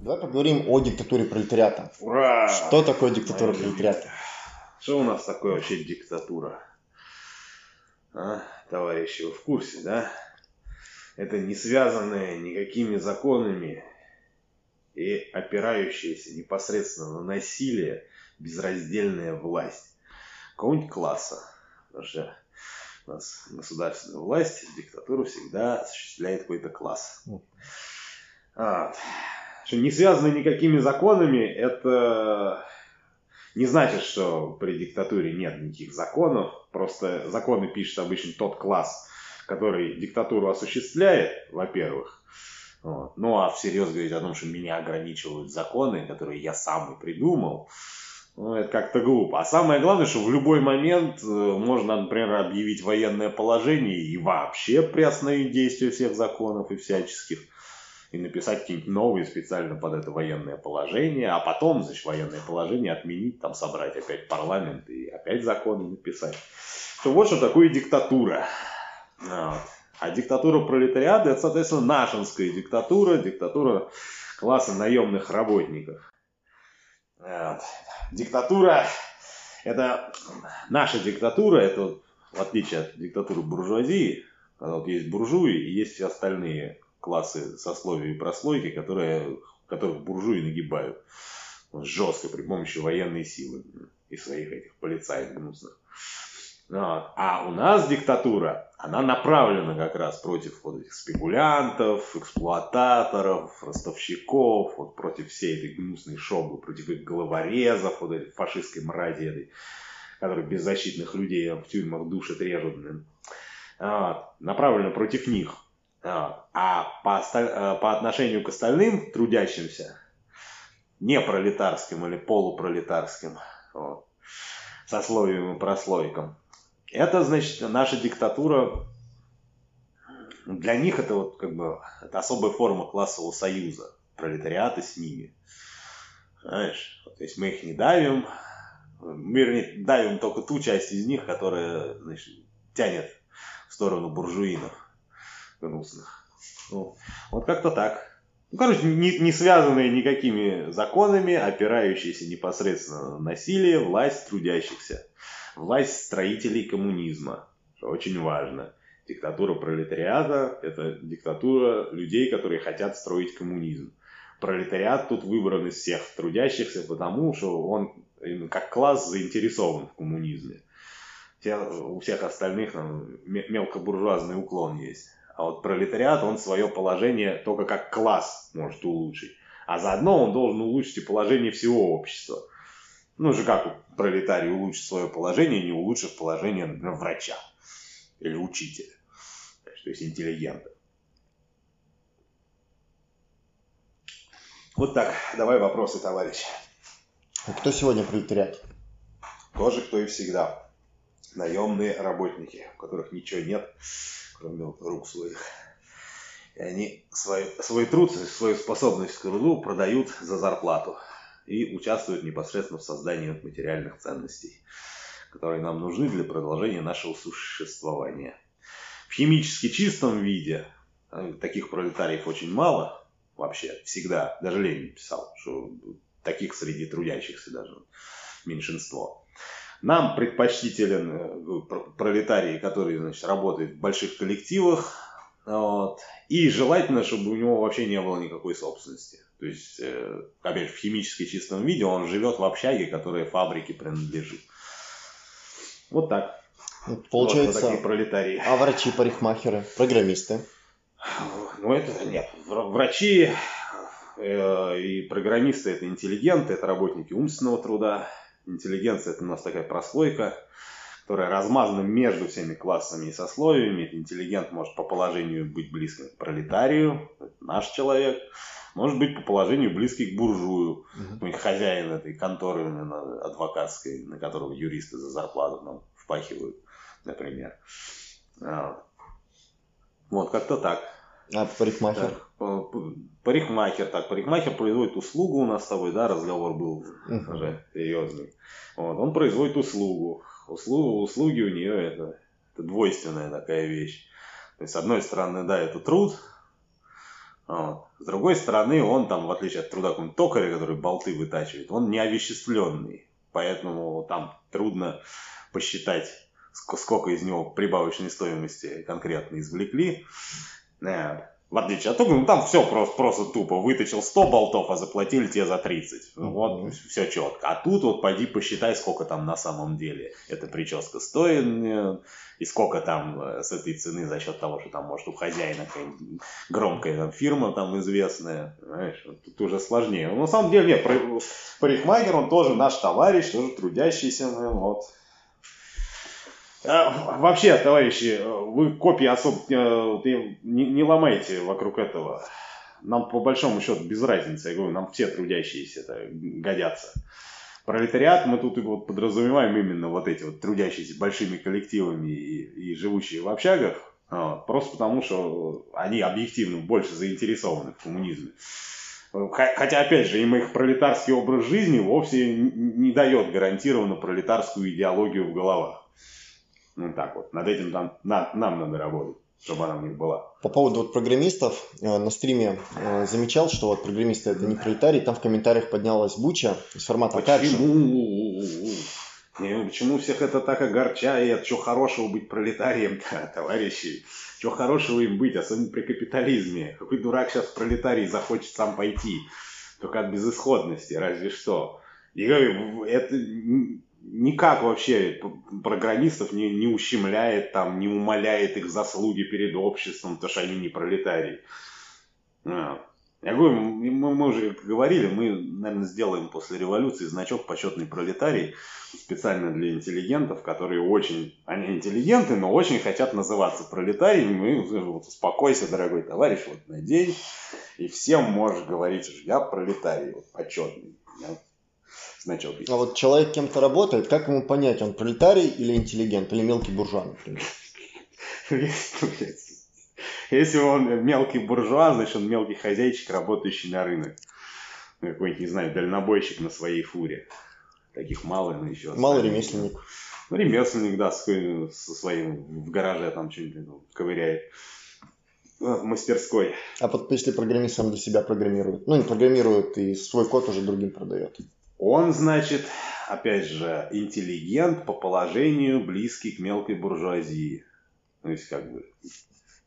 Давай поговорим о диктатуре пролетариата. Ура! Что такое диктатура пролетариата? Что у нас такое вообще диктатура? А, товарищи, вы в курсе, да? Это не связанное никакими законами и опирающаяся непосредственно на насилие безраздельная власть какого-нибудь класса. Потому что у нас государственная власть, диктатуру всегда осуществляет какой-то класс. Вот. Что не связаны никакими законами, это не значит, что при диктатуре нет никаких законов. Просто законы пишет обычно тот класс, который диктатуру осуществляет, во-первых. Вот. Ну а всерьез говорить о том, что меня ограничивают законы, которые я сам и придумал, ну, это как-то глупо. А самое главное, что в любой момент э, можно, например, объявить военное положение и вообще приостановить действие всех законов и всяческих и написать какие-нибудь новые специально под это военное положение, а потом, значит, военное положение отменить, там собрать опять парламент и опять законы написать. Что вот что такое диктатура. Вот. А диктатура пролетариата, это, соответственно, нашинская диктатура, диктатура класса наемных работников. Вот. Диктатура, это наша диктатура, это в отличие от диктатуры буржуазии, когда вот есть буржуи и есть все остальные классы сословия и прослойки, которые, которых буржуи нагибают жестко при помощи военной силы и своих этих полицаев гнусных. Вот. А у нас диктатура, она направлена как раз против вот этих спекулянтов, эксплуататоров, ростовщиков, вот против всей этой гнусной шобы, против их головорезов, вот этой фашистской мрази этой, которые беззащитных людей в тюрьмах душат, режут. Вот. Направлена против них. А, а по, э, по отношению к остальным трудящимся, не пролетарским или полупролетарским, вот, сословием и прослойкам, это, значит, наша диктатура, для них это вот как бы это особая форма классового союза, пролетариата с ними. Знаешь, то есть мы их не давим, вернее, давим только ту часть из них, которая, значит, тянет в сторону буржуинов гнусных. Ну, вот как-то так. Ну, короче, не, не связанные никакими законами, опирающиеся непосредственно на насилие, власть трудящихся. Власть строителей коммунизма, что очень важно. Диктатура пролетариата – это диктатура людей, которые хотят строить коммунизм. Пролетариат тут выбран из всех трудящихся, потому что он как класс заинтересован в коммунизме. у всех остальных там, мелкобуржуазный уклон есть. А вот пролетариат, он свое положение только как класс может улучшить. А заодно он должен улучшить и положение всего общества. Ну же как пролетарий улучшит свое положение, не улучшив положение, например, врача или учителя, то есть интеллигента. Вот так. Давай вопросы, товарищ. А кто сегодня пролетариат? Тоже, кто и всегда. Наемные работники, у которых ничего нет, кроме рук своих. И они свой, свой труд, свою способность к труду продают за зарплату и участвуют непосредственно в создании материальных ценностей, которые нам нужны для продолжения нашего существования. В химически чистом виде э, таких пролетариев очень мало вообще, всегда. Даже Ленин писал, что таких среди трудящихся даже меньшинство. Нам предпочтителен э, пролетарий, который значит, работает в больших коллективах. Вот. И желательно, чтобы у него вообще не было никакой собственности. То есть, э, опять же, в химически чистом виде он живет в общаге, которая фабрике принадлежит. Вот так. Получается, вот такие пролетарии. А врачи, парикмахеры, программисты? Ну, это нет. Врачи э, и программисты это интеллигенты, это работники умственного труда. Интеллигенция это у нас такая прослойка, которая размазана между всеми классами и сословиями. Интеллигент может по положению быть близким к пролетарию, это наш человек. Может быть по положению близкий к буржую, угу. хозяин этой конторы адвокатской, на которого юристы за зарплату нам впахивают, например. А, вот, как-то так. А парикмахер? Так, парикмахер, так, парикмахер производит услугу у нас с тобой, да, разговор был угу. уже серьезный. Вот, он производит услугу. Услугу, услуги у нее это, это двойственная такая вещь. То есть, с одной стороны, да, это труд, Вот. С другой стороны, он там, в отличие от труда какого-нибудь токаря, который болты вытачивает, он не овеществленный. Поэтому там трудно посчитать, сколько из него прибавочной стоимости конкретно извлекли. Э, в отличие от того, ну там все просто, просто тупо. Вытащил 100 болтов, а заплатили тебе за 30. Вот, mm-hmm. все четко. А тут вот пойди посчитай, сколько там на самом деле эта прическа стоит, э, и сколько там э, с этой цены за счет того, что там может у хозяина какая-нибудь громкая там, фирма там известная. Знаешь, тут уже сложнее. Но на самом деле, нет, парикмахер, он тоже наш товарищ, тоже трудящийся. Вот. А, вообще, товарищи, вы копии особо э, не, не ломайте вокруг этого. Нам по большому счету без разницы, я говорю, нам все трудящиеся годятся. Пролетариат мы тут вот подразумеваем именно вот эти вот трудящиеся большими коллективами и, и живущие в общагах, вот, просто потому что они объективно больше заинтересованы в коммунизме. Хотя, опять же, им их пролетарский образ жизни вовсе не дает гарантированно пролетарскую идеологию в головах. Ну так вот, над этим там, на, нам надо работать чтобы она у них была. По поводу вот программистов, э, на стриме э, замечал, что вот программисты это не пролетарий, там в комментариях поднялась буча из формата Почему? Не, почему всех это так огорчает? Что хорошего быть пролетарием-то, товарищи? Что хорошего им быть, особенно при капитализме? Какой дурак сейчас пролетарий захочет сам пойти? Только от безысходности, разве что. И это никак вообще программистов не, не ущемляет, там, не умаляет их заслуги перед обществом, то что они не пролетарии. А. Я говорю, мы, мы уже говорили, мы, наверное, сделаем после революции значок почетный пролетарий специально для интеллигентов, которые очень, они интеллигенты, но очень хотят называться пролетариями. Мы, вот, успокойся, дорогой товарищ, вот на и всем можешь говорить, что я пролетарий, вот, почетный значок есть. А вот человек кем-то работает, как ему понять, он пролетарий или интеллигент, или мелкий буржуа, например? Если он мелкий буржуа, значит он мелкий хозяйчик, работающий на рынок. Ну, какой-нибудь, не знаю, дальнобойщик на своей фуре. Таких мало, но еще. Малый ремесленник. Ну, ремесленник, да, со своим в гараже там что-нибудь ну, ковыряет в мастерской. А вот если программист сам для себя программирует, ну не программирует и свой код уже другим продает. Он, значит, опять же, интеллигент по положению близкий к мелкой буржуазии. То есть, как бы,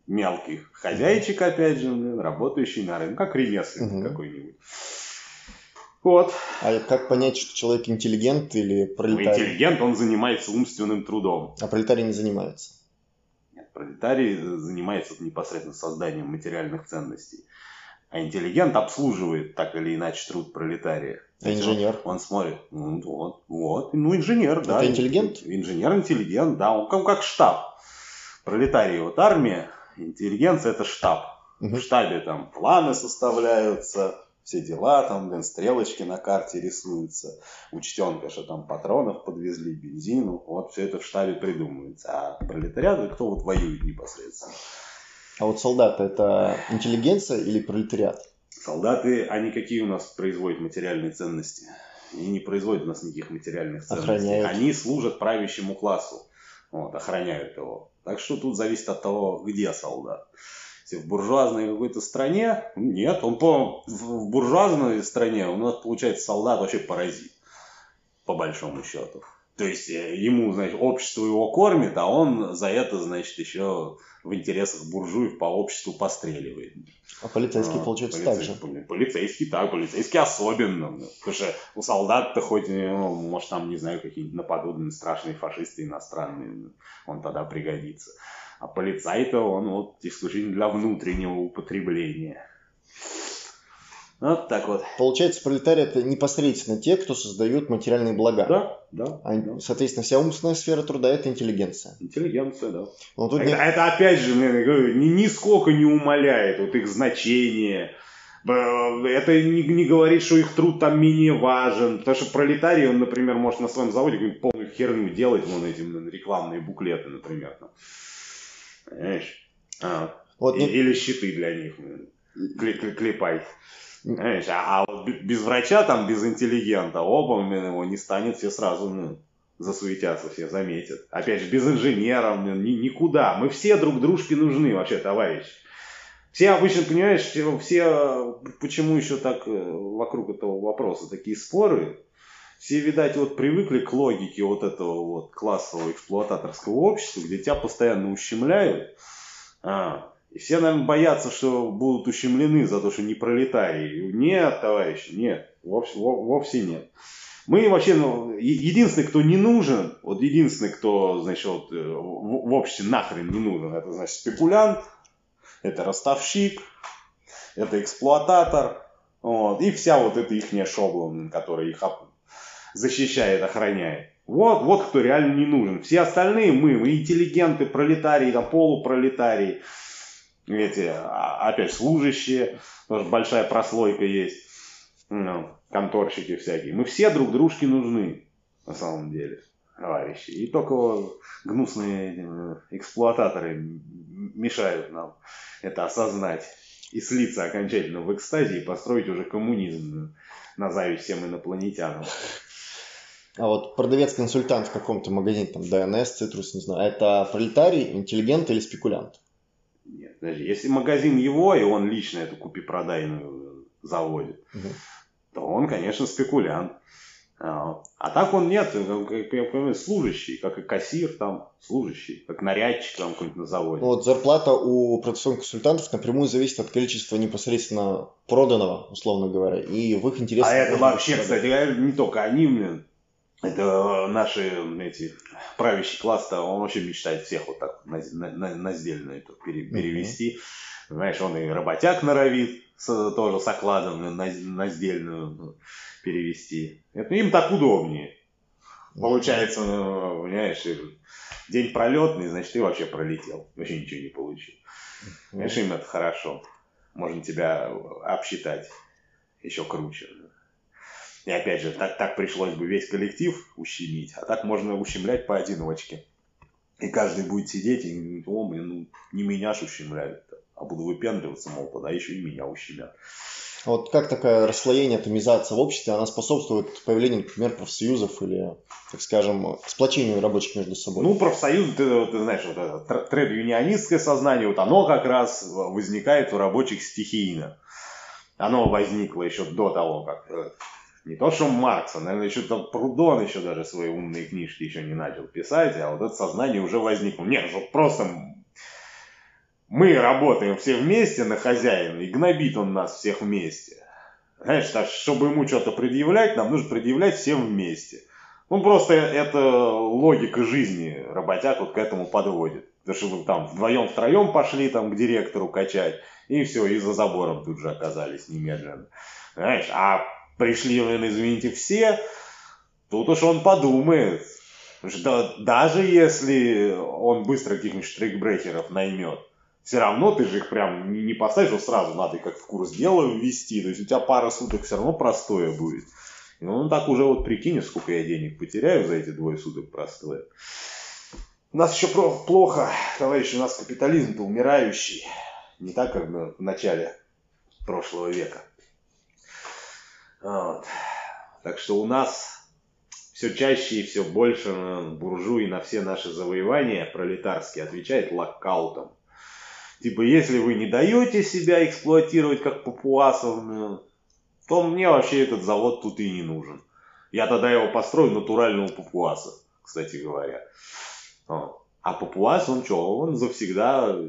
мелкий хозяйчик, опять же, работающий на рынке, как ремесленник угу. какой-нибудь. Вот. А как понять, что человек интеллигент или пролетарий? Ну, интеллигент, он занимается умственным трудом. А пролетарий не занимается? Нет, пролетарий занимается непосредственно созданием материальных ценностей. А интеллигент обслуживает так или иначе труд пролетария. А инженер? Он, он смотрит, ну вот, вот, ну инженер, Это да. интеллигент? Инженер, интеллигент, да, он как, как штаб. Пролетарий вот армия, интеллигенция это штаб. Угу. В штабе там планы составляются, все дела, там, блин, стрелочки на карте рисуются, учтенка, что там патронов подвезли, бензину, вот все это в штабе придумывается. А пролетариат, кто вот воюет непосредственно. А вот солдаты это интеллигенция или пролетариат? Солдаты, они какие у нас производят материальные ценности? Они не производят у нас никаких материальных ценностей. Охраняют. Они служат правящему классу. Вот, охраняют его. Так что тут зависит от того, где солдат. Если в буржуазной какой-то стране, нет, он по, в буржуазной стране у нас получается солдат вообще паразит, по большому счету. То есть э, ему, значит, общество его кормит, а он за это, значит, еще в интересах буржуев по обществу постреливает. А полицейский, а, получается, полицей, так же? Полицейский так, полицейский особенно. Потому что у солдат-то хоть, ну, может, там, не знаю, какие-нибудь нападут страшные фашисты иностранные, он тогда пригодится. А полицай-то он вот исключительно для внутреннего употребления. Вот так вот. Получается, пролетарии это непосредственно те, кто создают материальные блага. Да, да. А, да. Соответственно, вся умственная сфера труда это интеллигенция. Интеллигенция, да. Но тут это, нет... это опять же, ни, нисколько не умаляет вот их значение. Это не, не говорит, что их труд там менее важен. Потому что пролетарий, он, например, может на своем заводе какую-нибудь полную херню делать, вон эти рекламные буклеты, например. Там. Понимаешь? А, вот, и, Или щиты для них. Клепай. Знаешь, а, а вот без врача, там, без интеллигента, оба его не станет, все сразу ну, засуетятся, все заметят. Опять же, без инженера ни, никуда. Мы все друг дружке нужны вообще, товарищ. Все обычно, понимаешь, все, все почему еще так э, вокруг этого вопроса такие споры, все, видать, вот привыкли к логике вот этого вот классового эксплуататорского общества, где тебя постоянно ущемляют. А, и все, наверное, боятся, что будут ущемлены за то, что не пролетарии. Нет, товарищи, нет. Вовсе, вовсе нет. Мы вообще, ну, единственный, кто не нужен, вот единственный, кто, значит, вот, э, в, в обществе нахрен не нужен, это, значит, спекулянт, это ростовщик, это эксплуататор, вот, и вся вот эта ихняя шобла, которая их защищает, охраняет. Вот, вот кто реально не нужен. Все остальные мы, мы интеллигенты, пролетарии, там, полупролетарии, эти, а, опять служащие, тоже большая прослойка есть, ну, конторщики всякие. Мы все друг дружке нужны, на самом деле, товарищи. И только гнусные э, эксплуататоры мешают нам это осознать и слиться окончательно в экстазе и построить уже коммунизм на зависть всем инопланетянам. А вот продавец-консультант в каком-то магазине, там, ДНС, Цитрус, не знаю, это пролетарий, интеллигент или спекулянт? Нет, подожди, если магазин его, и он лично эту купи-продайную заводит, угу. то он, конечно, спекулянт. А, а так он нет, как я понимаю, служащий, как и кассир там, служащий, как нарядчик там какой-нибудь на заводе. Ну вот зарплата у продавцовых консультантов напрямую зависит от количества непосредственно проданного, условно говоря, и в их интересах. А это вообще, кстати, не только они, блин, это наши эти правящий класс-то, он вообще мечтает всех вот так на, на, на сдельно это перевести. Uh-huh. Знаешь, он и работяг норовит с, тоже с окладом на, на сдельную перевести. Это им так удобнее. Получается, ну, понимаешь, день пролетный, значит, ты вообще пролетел. Вообще ничего не получил. Знаешь, им это хорошо. Можно тебя обсчитать еще круче. И опять же, так, так пришлось бы весь коллектив ущемить, а так можно ущемлять поодиночке. И каждый будет сидеть и говорить, о, блин, ну не меня ж ущемляют, а буду выпендриваться, мол, тогда еще и меня ущемят. Вот как такое расслоение, атомизация в обществе, она способствует появлению, например, профсоюзов или, так скажем, сплочению рабочих между собой? Ну, профсоюз, ты, ты знаешь, вот это тред-юнионистское сознание, вот оно как раз возникает у рабочих стихийно. Оно возникло еще до того, как э, не то, что Маркса, наверное, еще там Прудон еще даже свои умные книжки еще не начал писать, а вот это сознание уже возникло. Нет, что просто мы работаем все вместе на хозяина, и гнобит он нас всех вместе. Знаешь, так, чтобы ему что-то предъявлять, нам нужно предъявлять всем вместе. Ну, просто это логика жизни работяг вот к этому подводит. Потому что вы там вдвоем-втроем пошли там к директору качать, и все, и за забором тут же оказались немедленно. Знаешь, а пришли, извините, все, тут уж он подумает. Что даже если он быстро каких-нибудь штрикбрехеров наймет, все равно ты же их прям не поставишь, что сразу надо как в курс дела ввести. То есть у тебя пара суток все равно простое будет. Ну, так уже вот прикинь, сколько я денег потеряю за эти двое суток простое. У нас еще плохо, товарищи, у нас капитализм-то умирающий. Не так, как в начале прошлого века. Вот. Так что у нас все чаще и все больше буржуи на все наши завоевания пролетарские отвечает локаутом. Типа, если вы не даете себя эксплуатировать как папуасов, то мне вообще этот завод тут и не нужен. Я тогда его построю натурального папуаса, кстати говоря. А папуас, он что, он завсегда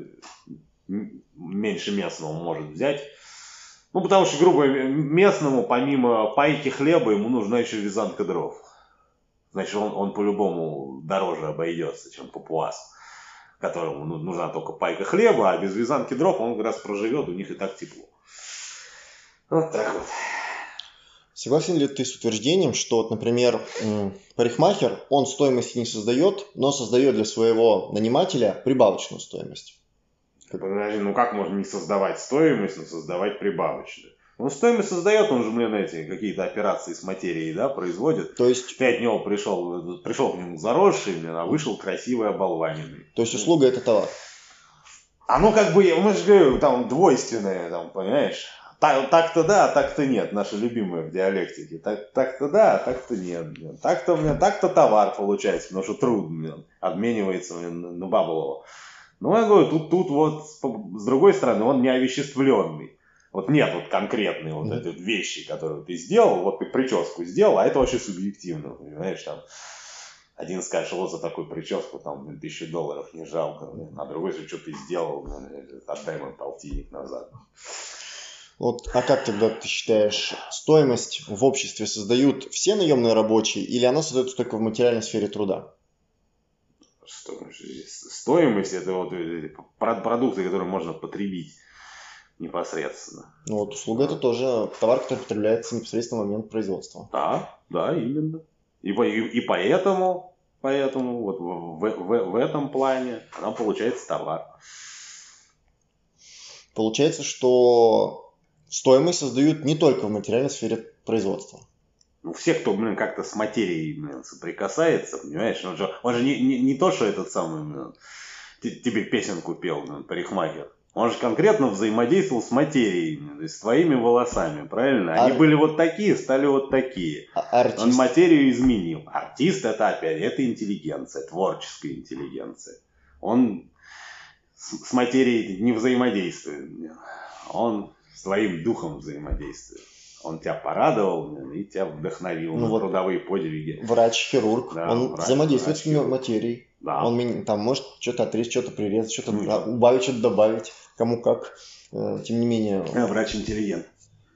меньше местного может взять ну, потому что, грубо местному, помимо пайки хлеба, ему нужна еще вязанка дров. Значит, он, он по-любому дороже обойдется, чем папуас, которому ну, нужна только пайка хлеба, а без вязанки дров он как раз проживет, у них и так тепло. Вот так вот. Согласен ли ты с утверждением, что, например, парикмахер, он стоимости не создает, но создает для своего нанимателя прибавочную стоимость? Ну как можно не создавать стоимость, но создавать прибавочную? Он стоимость создает, он же, блин, эти какие-то операции с материей, да, производит. То есть... Ты от него пришел, пришел к нему заросший, блин, а вышел красивый, оболваненный. То есть услуга это товар? Оно как бы, мы же говорим, там двойственное, там, понимаешь? Так, так-то да, а так-то нет, наши любимые в диалектике. Так, так-то да, а так-то нет. Блин. Так-то, блин, так-то товар получается, потому что труд, блин, обменивается блин, на баблово Но я говорю, тут, тут вот с другой стороны он не овеществленный. Вот нет вот конкретные вот вот вещи, которые ты сделал, вот ты прическу сделал, а это вообще субъективно, понимаешь, там один скажет, вот за такую прическу там тысячу долларов не жалко, а другой же, что ты сделал, отдай мой полтинник назад. Вот, а как тогда ты считаешь, стоимость в обществе создают все наемные рабочие или она создается только в материальной сфере труда? Стоимость это вот э, продукты, которые можно потребить непосредственно. Ну вот услуга это тоже товар, который потребляется непосредственно в момент производства. Да, да, именно. И, и, и поэтому, поэтому вот в, в, в этом плане она получается товар. Получается, что стоимость создают не только в материальной сфере производства. Ну, все, кто, блин, как-то с материей, блин, соприкасается, понимаешь, он же, он же не, не, не то, что этот самый, блин, тебе песенку пел, блин, парикмахер. Он же конкретно взаимодействовал с материей, то есть с твоими волосами, правильно? Они Ар... были вот такие, стали вот такие. А артист. Он материю изменил. Артист это опять, это интеллигенция, творческая интеллигенция. Он с, с материей не взаимодействует. Он с твоим духом взаимодействует. Он тебя порадовал и тебя вдохновил ну, на вот трудовые подвиги. Врач-хирург, да, он врач, взаимодействует врач, с материей. Да. Он там может что-то отрезать, что-то прирезать, что-то ну, убавить, что-то добавить, кому как. Э, тем не менее... А, врач-интеллигент.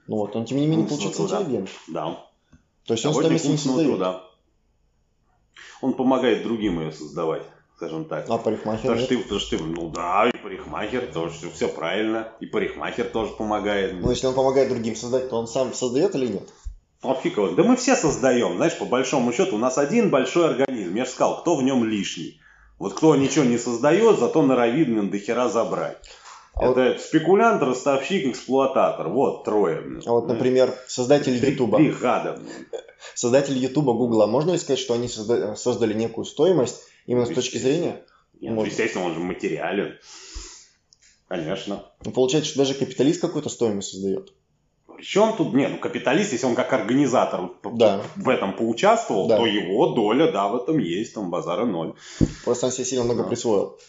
Ну вот, он тем не менее получается интеллигент. Да. То есть он стоимость не создает. Труда. Он помогает другим ее создавать скажем так. А парикмахер? Потому что, ты, потому что ты, ну да, и парикмахер тоже все, все правильно, и парикмахер тоже помогает. Ну, если он помогает другим создать, то он сам создает или нет? А фиг его. Да мы все создаем, знаешь, по большому счету, у нас один большой организм. Я же сказал, кто в нем лишний. Вот кто ничего не создает, зато норовит до хера забрать. А это вот... спекулянт, ростовщик, эксплуататор. Вот трое. А вот, например, создатель Ютуба. Три гада. Создатель Ютуба, Гугла. Можно ли сказать, что они создали некую стоимость, Именно с точки зрения? Нет, Можно. естественно, он же материален. Конечно. Ну, получается, что даже капиталист какую-то стоимость создает. Причем тут, нет, ну капиталист, если он как организатор да. в этом поучаствовал, да. то его доля, да, в этом есть, там базара ноль. Просто он себе сильно много да. присвоил.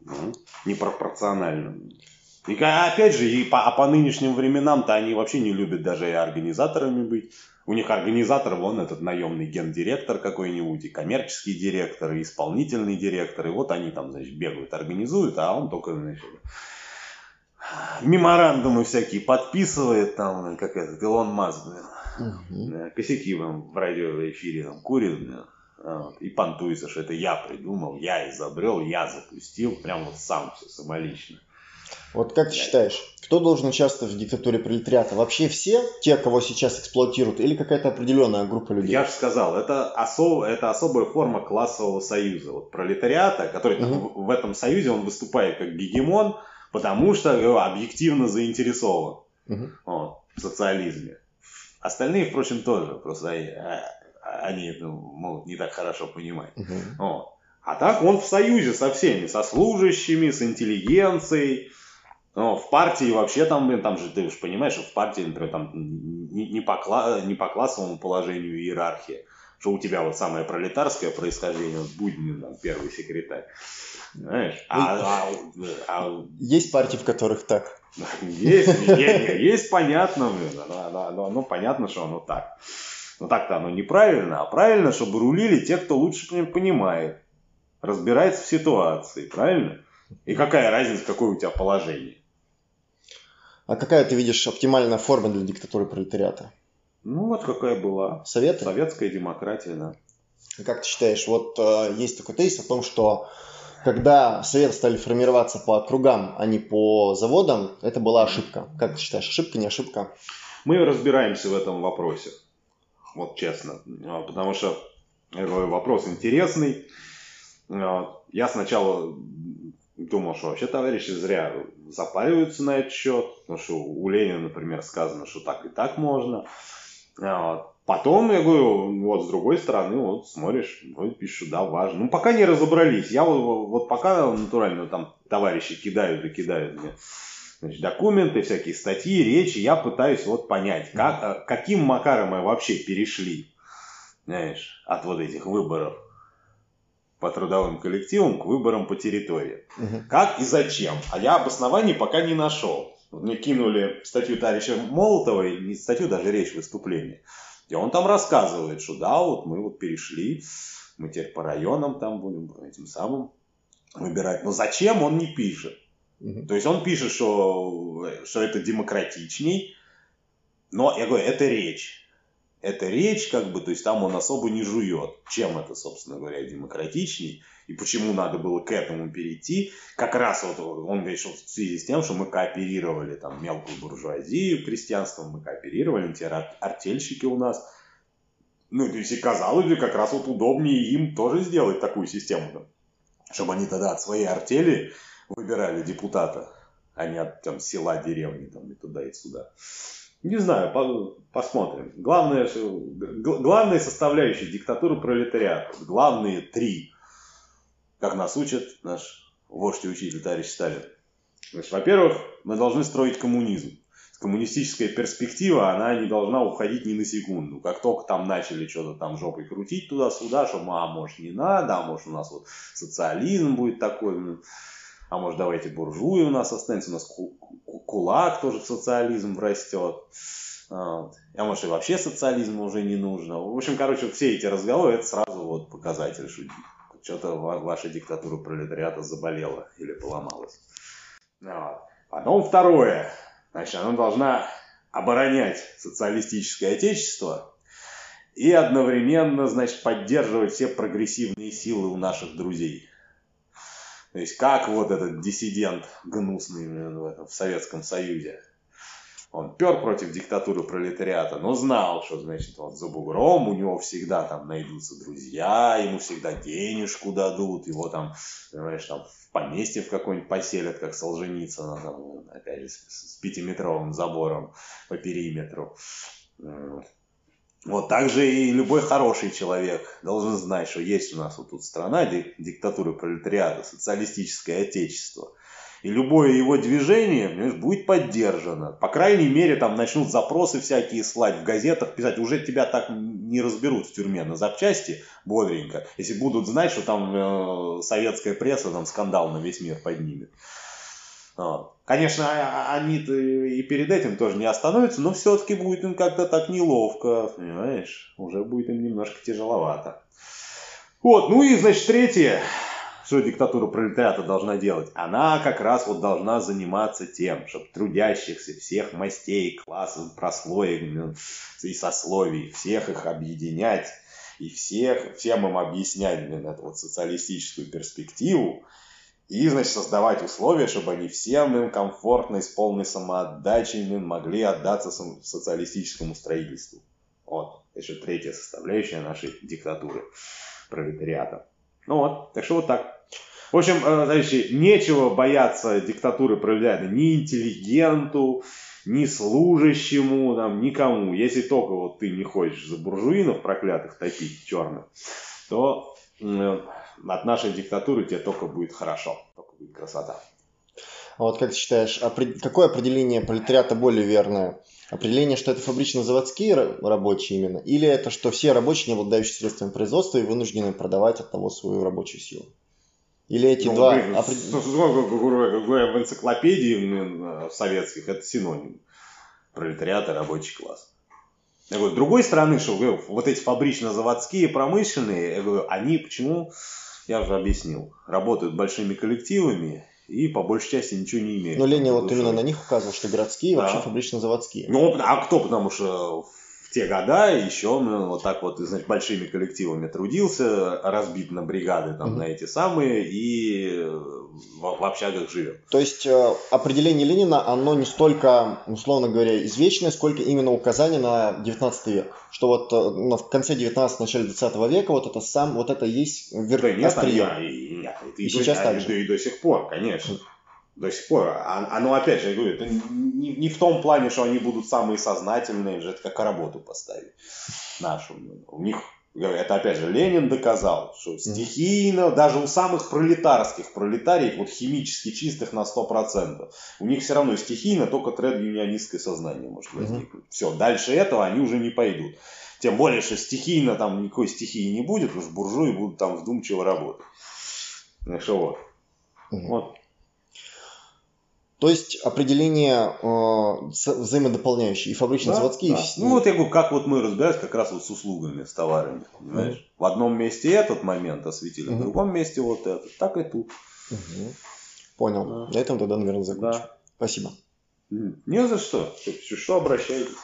Ну, непропорционально. И опять же, и по, а по нынешним временам-то они вообще не любят даже и организаторами быть. У них организатор, вон этот наемный гендиректор какой-нибудь, и коммерческий директор, и исполнительный директор. И вот они там, значит, бегают, организуют, а он только, значит, меморандумы всякие подписывает, там, как этот, Илон Маск. Угу. Косяки вам в радиоэфире там курит, блин. Вот, и понтуется, что это я придумал, я изобрел, я запустил, прям вот сам все самолично. Вот как ты считаешь, кто должен участвовать в диктатуре пролетариата? Вообще все те, кого сейчас эксплуатируют, или какая-то определенная группа людей? Я же сказал, это, особ, это особая форма классового союза. Вот пролетариата, который угу. в, этом союзе он выступает как гегемон, потому что объективно заинтересован угу. вот, в социализме. Остальные, впрочем, тоже, просто они это могут не так хорошо понимать. Угу. Вот. А так он в союзе со всеми, со служащими, с интеллигенцией, ну, в партии вообще там, блин, там же, ты же понимаешь, что в партии, например, там не, не, по, кла- не по классовому положению иерархия, что у тебя вот самое пролетарское происхождение, вот Буднин, там, первый секретарь. Знаешь? А, а, а, есть партии, в которых так? Есть, есть, есть понятно, блин, но, но, но понятно, что оно так. Но так-то оно неправильно, а правильно, чтобы рулили те, кто лучше понимает, разбирается в ситуации, правильно? И какая разница, какое у тебя положение? А какая ты видишь оптимальная форма для диктатуры пролетариата? Ну, вот какая была. Советы? Советская демократия, да. Как ты считаешь, вот э, есть такой тезис о том, что когда Советы стали формироваться по округам, а не по заводам, это была ошибка. Как ты считаешь, ошибка, не ошибка? Мы разбираемся в этом вопросе. Вот честно. А, потому что вопрос интересный. А, я сначала думал, что вообще товарищи зря запариваются на этот счет, потому что у Ленина, например, сказано, что так и так можно. Вот. Потом я говорю, вот с другой стороны, вот смотришь, вот пишут, да, важно. Ну, пока не разобрались. Я вот, вот пока натурально там товарищи кидают и кидают мне значит, документы, всякие статьи, речи, я пытаюсь вот понять, как, каким макаром мы вообще перешли, знаешь, от вот этих выборов по трудовым коллективам к выборам по территории. Мгм. Как и зачем? А я обоснований пока не нашел. Мне кинули статью товарища Молотова, не статью, даже речь выступления. И он там рассказывает, что да, вот мы вот перешли, мы теперь по районам там будем этим самым выбирать. Но зачем, он не пишет. Мгм. То есть он пишет, что, что это демократичней, но я говорю, это речь. Это речь, как бы, то есть там он особо не жует. Чем это, собственно говоря, демократичней? И почему надо было к этому перейти? Как раз вот он говорит, в связи с тем, что мы кооперировали там мелкую буржуазию, крестьянство, мы кооперировали, те ар- артельщики у нас. Ну, то есть и казалось бы, как раз вот удобнее им тоже сделать такую систему. Чтобы они тогда от своей артели выбирали депутата, а не от там, села, деревни там, и туда, и сюда. Не знаю, по- посмотрим. Главное, главные составляющие диктатуры пролетариата. Главные три. Как нас учит наш вождь и учитель товарищ Сталин. Во-первых, мы должны строить коммунизм. Коммунистическая перспектива, она не должна уходить ни на секунду. Как только там начали что-то там жопой крутить туда-сюда, что, а может не надо, а может у нас вот социализм будет такой, м, а может давайте буржуи у нас останется, у нас ку- ку- кулак тоже в социализм растет. А. А может и вообще социализма уже не нужно. В общем, короче, все эти разговоры, это сразу вот показатель, что что-то ва- ваша диктатура пролетариата заболела или поломалась. Вот. Потом второе. Значит, она должна оборонять социалистическое отечество и одновременно, значит, поддерживать все прогрессивные силы у наших друзей. То есть, как вот этот диссидент гнусный в, Советском Союзе. Он пер против диктатуры пролетариата, но знал, что, значит, вот за бугром у него всегда там найдутся друзья, ему всегда денежку дадут, его там, понимаешь, там в поместье в какое-нибудь поселят, как Солженицына, опять же, с, с пятиметровым забором по периметру. Вот. Так же и любой хороший человек должен знать, что есть у нас вот тут страна, ди- диктатура пролетариата, социалистическое отечество. И любое его движение понимаешь, будет поддержано. По крайней мере, там начнут запросы всякие слать в газетах, писать. Уже тебя так не разберут в тюрьме на запчасти бодренько, если будут знать, что там э, советская пресса там скандал на весь мир поднимет. Конечно, а- а- они-то и перед этим тоже не остановятся, но все-таки будет им как-то так неловко, понимаешь? Уже будет им немножко тяжеловато. Вот, ну и, значит, третье, что диктатура пролетариата должна делать? Она как раз вот должна заниматься тем, чтобы трудящихся всех мастей, классов, прослоек ну, и сословий, всех их объединять и всех, всем им объяснять блин, эту вот социалистическую перспективу, и, значит, создавать условия, чтобы они всем им комфортно и с полной самоотдачей могли отдаться социалистическому строительству. Вот, еще третья составляющая нашей диктатуры пролетариата. Ну вот, так что вот так. В общем, э, товарищи, нечего бояться диктатуры пролетариата ни интеллигенту, ни служащему, там, никому. Если только вот ты не хочешь за буржуинов проклятых топить черных, то от нашей диктатуры тебе только будет хорошо, только будет красота. А вот как ты считаешь, какое определение пролетариата более верное? Определение, что это фабрично-заводские ра- рабочие именно? Или это, что все рабочие, не обладающие средствами производства и вынуждены продавать от того свою рабочую силу? Или эти Ну, два... опред- говоря, в энциклопедии блин, э, советских это синоним. Пролетариат и рабочий класс. Я говорю, с другой стороны, что говорю, вот эти фабрично-заводские, промышленные, я говорю, они почему, я уже объяснил, работают большими коллективами и по большей части ничего не имеют. Но Ленин вот душой. именно на них указывал, что городские Да. вообще фабрично-заводские. Ну, а кто, потому что в те года еще ну, вот так вот, значит, большими коллективами трудился, разбит на бригады там, Мгм. на эти самые, и э, в, в общагах живем. То есть э, определение Ленина, оно не столько, условно говоря, извечное, сколько именно указание на 19 век. Что вот э, ну, в конце 19 начале 20 века вот это сам, вот это есть верх Да нет, острие. они- и, нет, это И до- сейчас а, так же. и до сих пор, конечно. До сих пор. А- Оно, опять же, я говорю, это не, не в том плане, что они будут самые сознательные, же это как работу поставить нашу. У них, это опять же, Ленин доказал, что стихийно, даже у самых пролетарских пролетариев, вот химически чистых на 100%, у них все равно стихийно только тред-юнионистское сознание может возникнуть. Все, дальше этого они уже не пойдут. Тем более, что стихийно там никакой стихии не будет, уж буржуи будут там вдумчиво работать. Так что вот. Мгм. Вот. То есть определение э, взаимодополняющие и фабрично-заводские, Да, да. Ну вот я говорю, как вот мы разбирались как раз вот с услугами, с товарами. Понимаешь? В одном месте этот момент осветили, в Мгм. другом месте вот этот. Так и тут. Мгм. Понял. Да. На этом тогда, наверное, закончим. Да. Спасибо. Не за что. Что, обращайтесь.